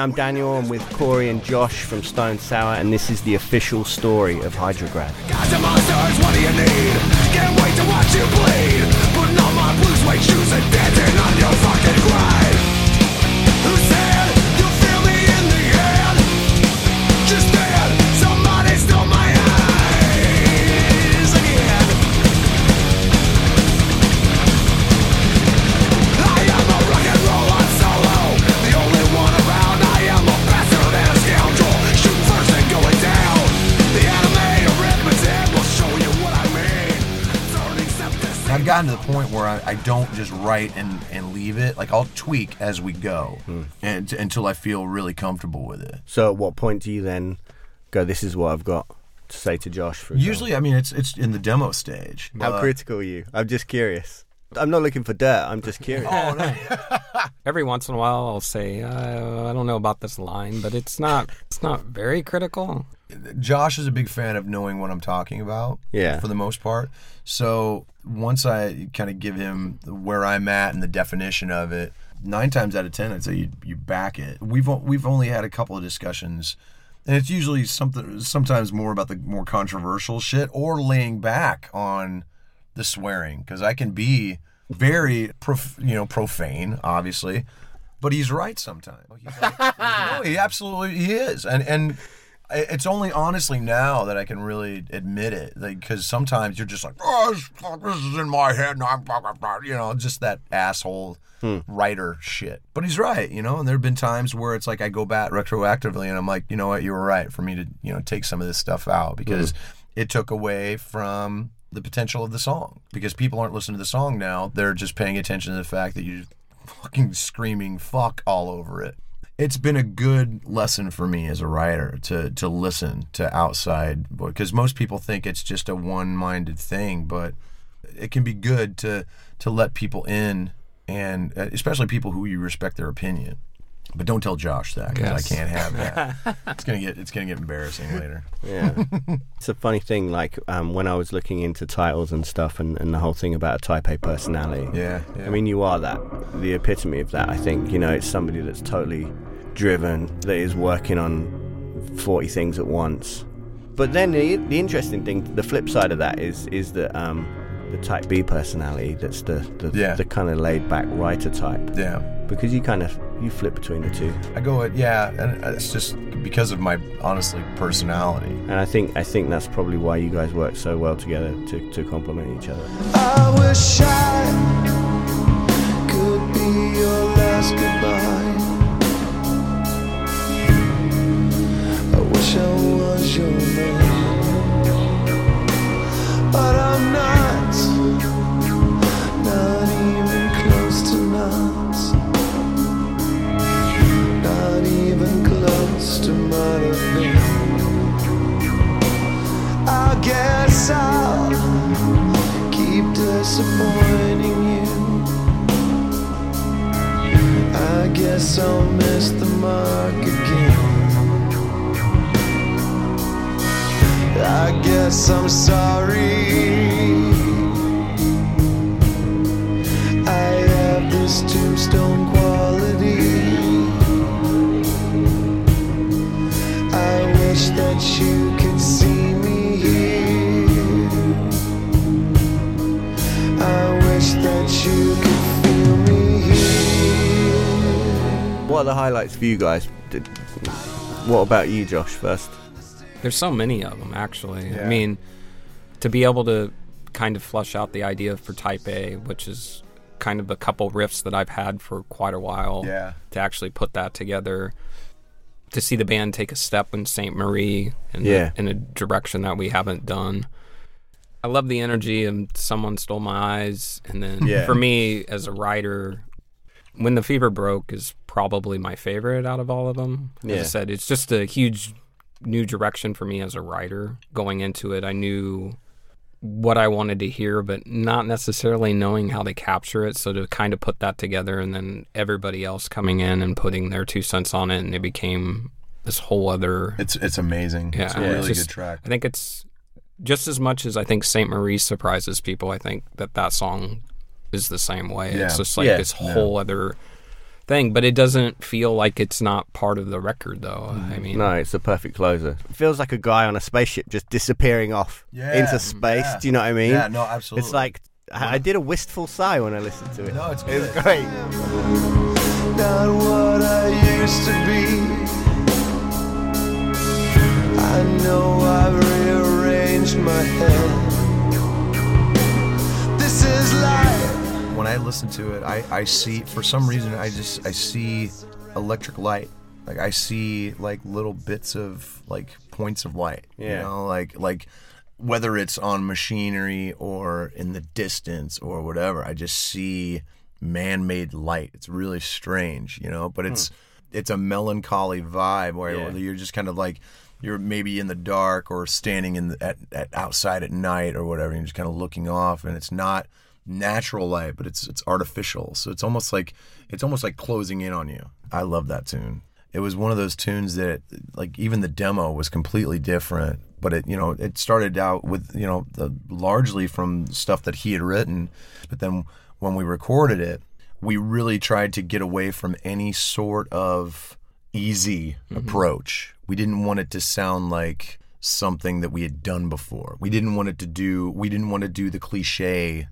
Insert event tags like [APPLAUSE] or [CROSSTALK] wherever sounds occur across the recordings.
I'm Daniel. I'm with Corey and Josh from Stone Sour, and this is the official story of Hydrograd. And monsters, what do you need? Can't wait to watch you bleed. Putting on my blue suede shoes and dancing on your fucking. I've gotten to the point where I, I don't just write and, and leave it. Like I'll tweak as we go, and until I feel really comfortable with it. So, at what point do you then go, This is what I've got to say to Josh? For example? Usually, I mean, it's it's in the demo stage. How critical are you? I'm just curious. I'm not looking for dirt, I'm just curious. [LAUGHS] Oh no! [LAUGHS] Every once in a while, I'll say, uh, "I don't know about this line," but it's not. It's not very critical. Josh is a big fan of knowing what I'm talking about. Yeah. For the most part. So once I kind of give him where I'm at and the definition of it, nine times out of ten, I'd say you, you back it. We've we've only had a couple of discussions, and it's usually something sometimes more about the more controversial shit or laying back on the swearing because I can be very prof- you know profane, obviously. But he's right sometimes. He's [LAUGHS] like- no, he absolutely he is, and and I- it's only honestly now that I can really admit it, because sometimes you're just like, oh, this, fuck, this is in my head, and I'm, blah, blah, blah," you know, just that asshole hmm. writer shit. But he's right, you know, and there have been times where it's like I go back retroactively, and I'm like, you know what, you were right for me to, you know, take some of this stuff out hmm. because it took away from the potential of the song. Because people aren't listening to the song now; they're just paying attention to the fact that you fucking screaming fuck all over it it's been a good lesson for me as a writer to to listen to outside because most people think it's just a one-minded thing but it can be good to to let people in and uh, especially people who you respect their opinion but don't tell Josh that because Yes. I can't have that. [LAUGHS] it's gonna get it's gonna get embarrassing later. Yeah. it's a funny thing, like um, when I was looking into titles and stuff and, and the whole thing about a type A personality. Yeah, yeah. I mean, you are that, the epitome of that. I think, you know, it's somebody that's totally driven, that is working on 40 things at once. But then the, the interesting thing, the flip side of that is is that um, the type B personality, that's the, the, Yeah. the kind of laid back writer type. Yeah. Because you kind of, you flip between the two. I go with yeah, and it's just because of my honestly personality. And I think I think that's probably why you guys work so well together to, to complement each other. I wish I could be your last goodbye. But I'm. Not I guess I'm sorry. I have this tombstone quality. I wish that you could see me here. I wish that you could feel me here. What are the highlights for you guys? What about you, Josh? First. There's so many of them, actually. Yeah. I mean, to be able to kind of flush out the idea for Taipei, which is kind of a couple riffs that I've had for quite a while, Yeah. to actually put that together, to see the band take a step in St. Marie in, Yeah. in a direction that we haven't done. I love the energy and Someone Stole My Eyes. And then Yeah. for me, as a writer, When the Fever Broke is probably my favorite out of all of them. As Yeah. I said, it's just a huge new direction for me as a writer. Going into it, I knew what I wanted to hear, but not necessarily knowing how to capture it. So to kind of put that together and then everybody else coming in and putting their two cents on it, and it became this whole other. It's it's amazing. Yeah, it's a it's really just- good track. I think it's just as much as I think Saint Marie surprises people. I think that that song is the same way. Yeah. It's just like Yeah. this Yeah. whole other thing, but it doesn't feel like it's not part of the record, though. I mm. mean, No, it's the perfect closer. It feels like a guy on a spaceship just disappearing off Yeah, into space. yeah. Do you know what I mean? Yeah, no, absolutely. It's like I I did a wistful sigh when I listened to it. No, it's It was good. great. not what I used to be. I know I've rearranged my head. This is life. When I listen to it, I, I see for some reason I just I see electric light. Like I see like little bits of like points of light. You Yeah. know, like like whether it's on machinery or in the distance or whatever, I just see man-made light. It's really strange, you know, but it's hmm. it's a melancholy vibe where Yeah. you're just kind of like you're maybe in the dark or standing in the, at, at outside at night or whatever. And you're just kind of looking off, and it's not natural light, but it's it's artificial. So it's almost like it's almost like closing in on you. I love that tune. It was one of those tunes that like even the demo was completely different, but it you know it started out with you know the, largely from stuff that he had written, but then when we recorded it, we really tried to get away from any sort of easy mm-hmm. approach. We didn't want it to sound like something that we had done before. We didn't want it to do we didn't want to do the cliche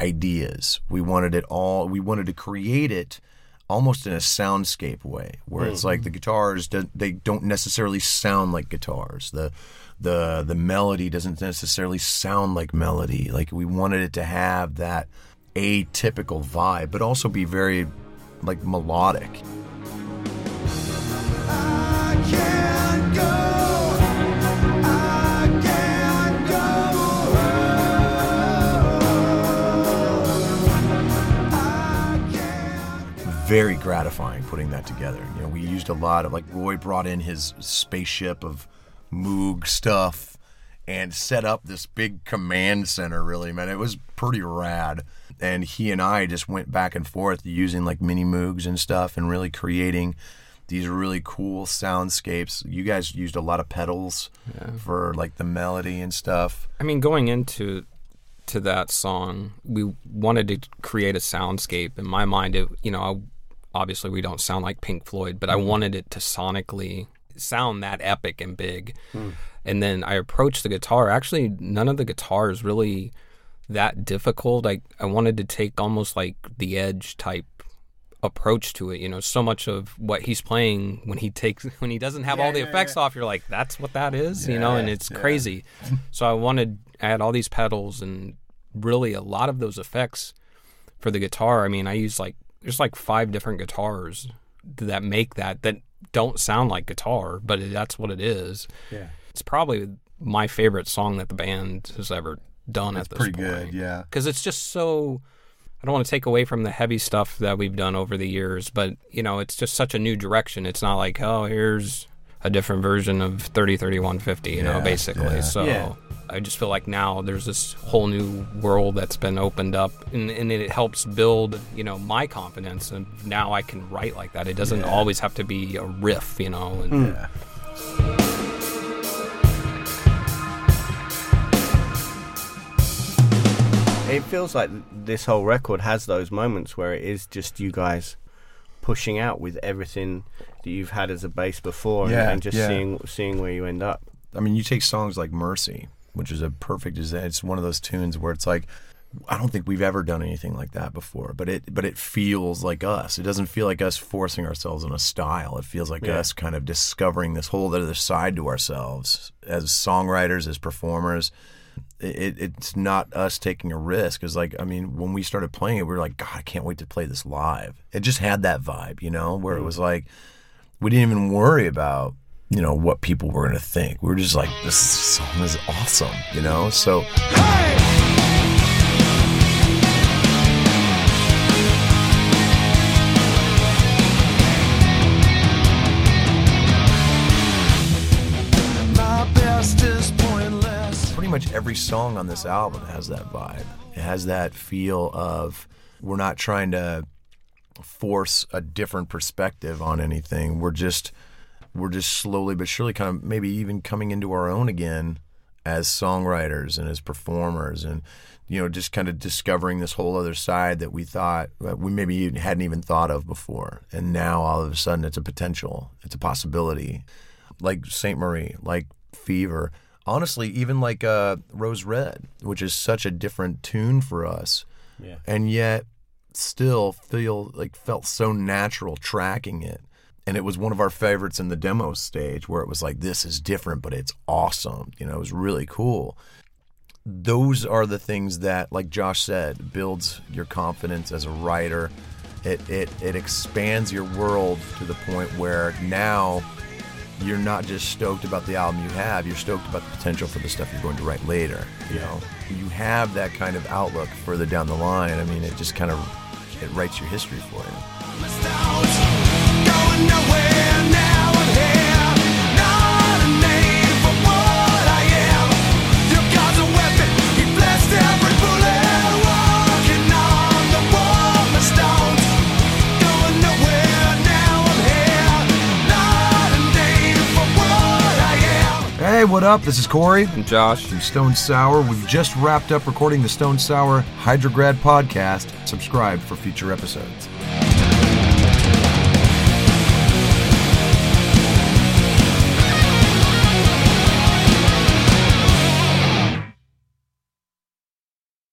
ideas. We wanted it all we wanted to create it almost in a soundscape way where it's like the mm-hmm. guitars they don't necessarily sound like guitars. The the the melody doesn't necessarily sound like melody. Like we wanted it to have that atypical vibe but also be very like melodic. Very gratifying putting that together. You know, we used a lot of like Roy brought in his spaceship of Moog stuff and set up this big command center. Really, man, it was pretty rad. And he and I just went back and forth using like mini Moogs and stuff, and really creating these really cool soundscapes. You guys used a lot of pedals for like the melody and stuff. I mean, going into to that song, we wanted to create a soundscape. In my mind, it you know, I, obviously we don't sound like Pink Floyd, but I mm-hmm. wanted it to sonically sound that epic and big. Mm. And then I approached the guitar. Actually, none of the guitars really that difficult. I I wanted to take almost like the edge type approach to it. You know, so much of what he's playing when he takes [LAUGHS] when he doesn't have all the effects off, you're like, that's what that is, you know, and it's crazy. so I wanted I had all these pedals and really a lot of those effects for the guitar. I mean, I use like there's like five different guitars that make that that don't sound like guitar, but it, that's what it is. Yeah. It's probably my favorite song that the band has ever done at this Pretty point good, yeah. because it's just so I don't want to take away from the heavy stuff that we've done over the years, but you know, it's just such a new direction. It's not like, oh, here's a different version of 30 3150, you know, basically. yeah. So Yeah. I just feel like now there's this whole new world that's been opened up and, and it helps build, you know, my confidence and now I can write like that. It doesn't always have to be a riff, you know, and hmm. Yeah. It feels like this whole record has those moments where it is just you guys pushing out with everything that you've had as a base before and- Yeah, and, just yeah. seeing seeing where you end up. I mean, you take songs like Mercy, which is a perfect. It's one of those tunes where it's like, I don't think we've ever done anything like that before, but it but it feels like us. It doesn't feel like us forcing ourselves in a style. It feels like Yeah. us kind of discovering this whole other side to ourselves as songwriters, as performers. It, it's not us taking a risk. It's like, I mean, when we started playing it, we were like, God, I can't wait to play this live. It just had that vibe, you know, where it mm. was like, we didn't even worry about you know what people were to think. We were just like this song is awesome you know? So pretty much every song on this album has that vibe. It has that feel of we're not trying to force a different perspective on anything. We're just we're just slowly but surely kind of maybe even coming into our own again as songwriters and as performers and you know just kind of discovering this whole other side that we thought that we maybe even hadn't even thought of before. And now all of a sudden it's a potential. It's a possibility. Like Saint Marie like Fever. Honestly even like uh, Rose Red which is such a different tune for us. Yeah. and yet still feel like felt so natural tracking it. And it was one of our favorites in the demo stage where it was like this is different but it's awesome. You know it was really cool. Those are the things that like josh said builds your confidence as a writer. It, it, it expands your world to the point where now you're not just stoked about the album you have you're stoked about the potential for the stuff you're going to write later you know? You have that kind of outlook further down the line. I mean it just kind of it writes your history for you what up this is corey And Josh, from Stone Sour. We've just wrapped up recording the Stone Sour Hydrograd podcast. Subscribe for future episodes.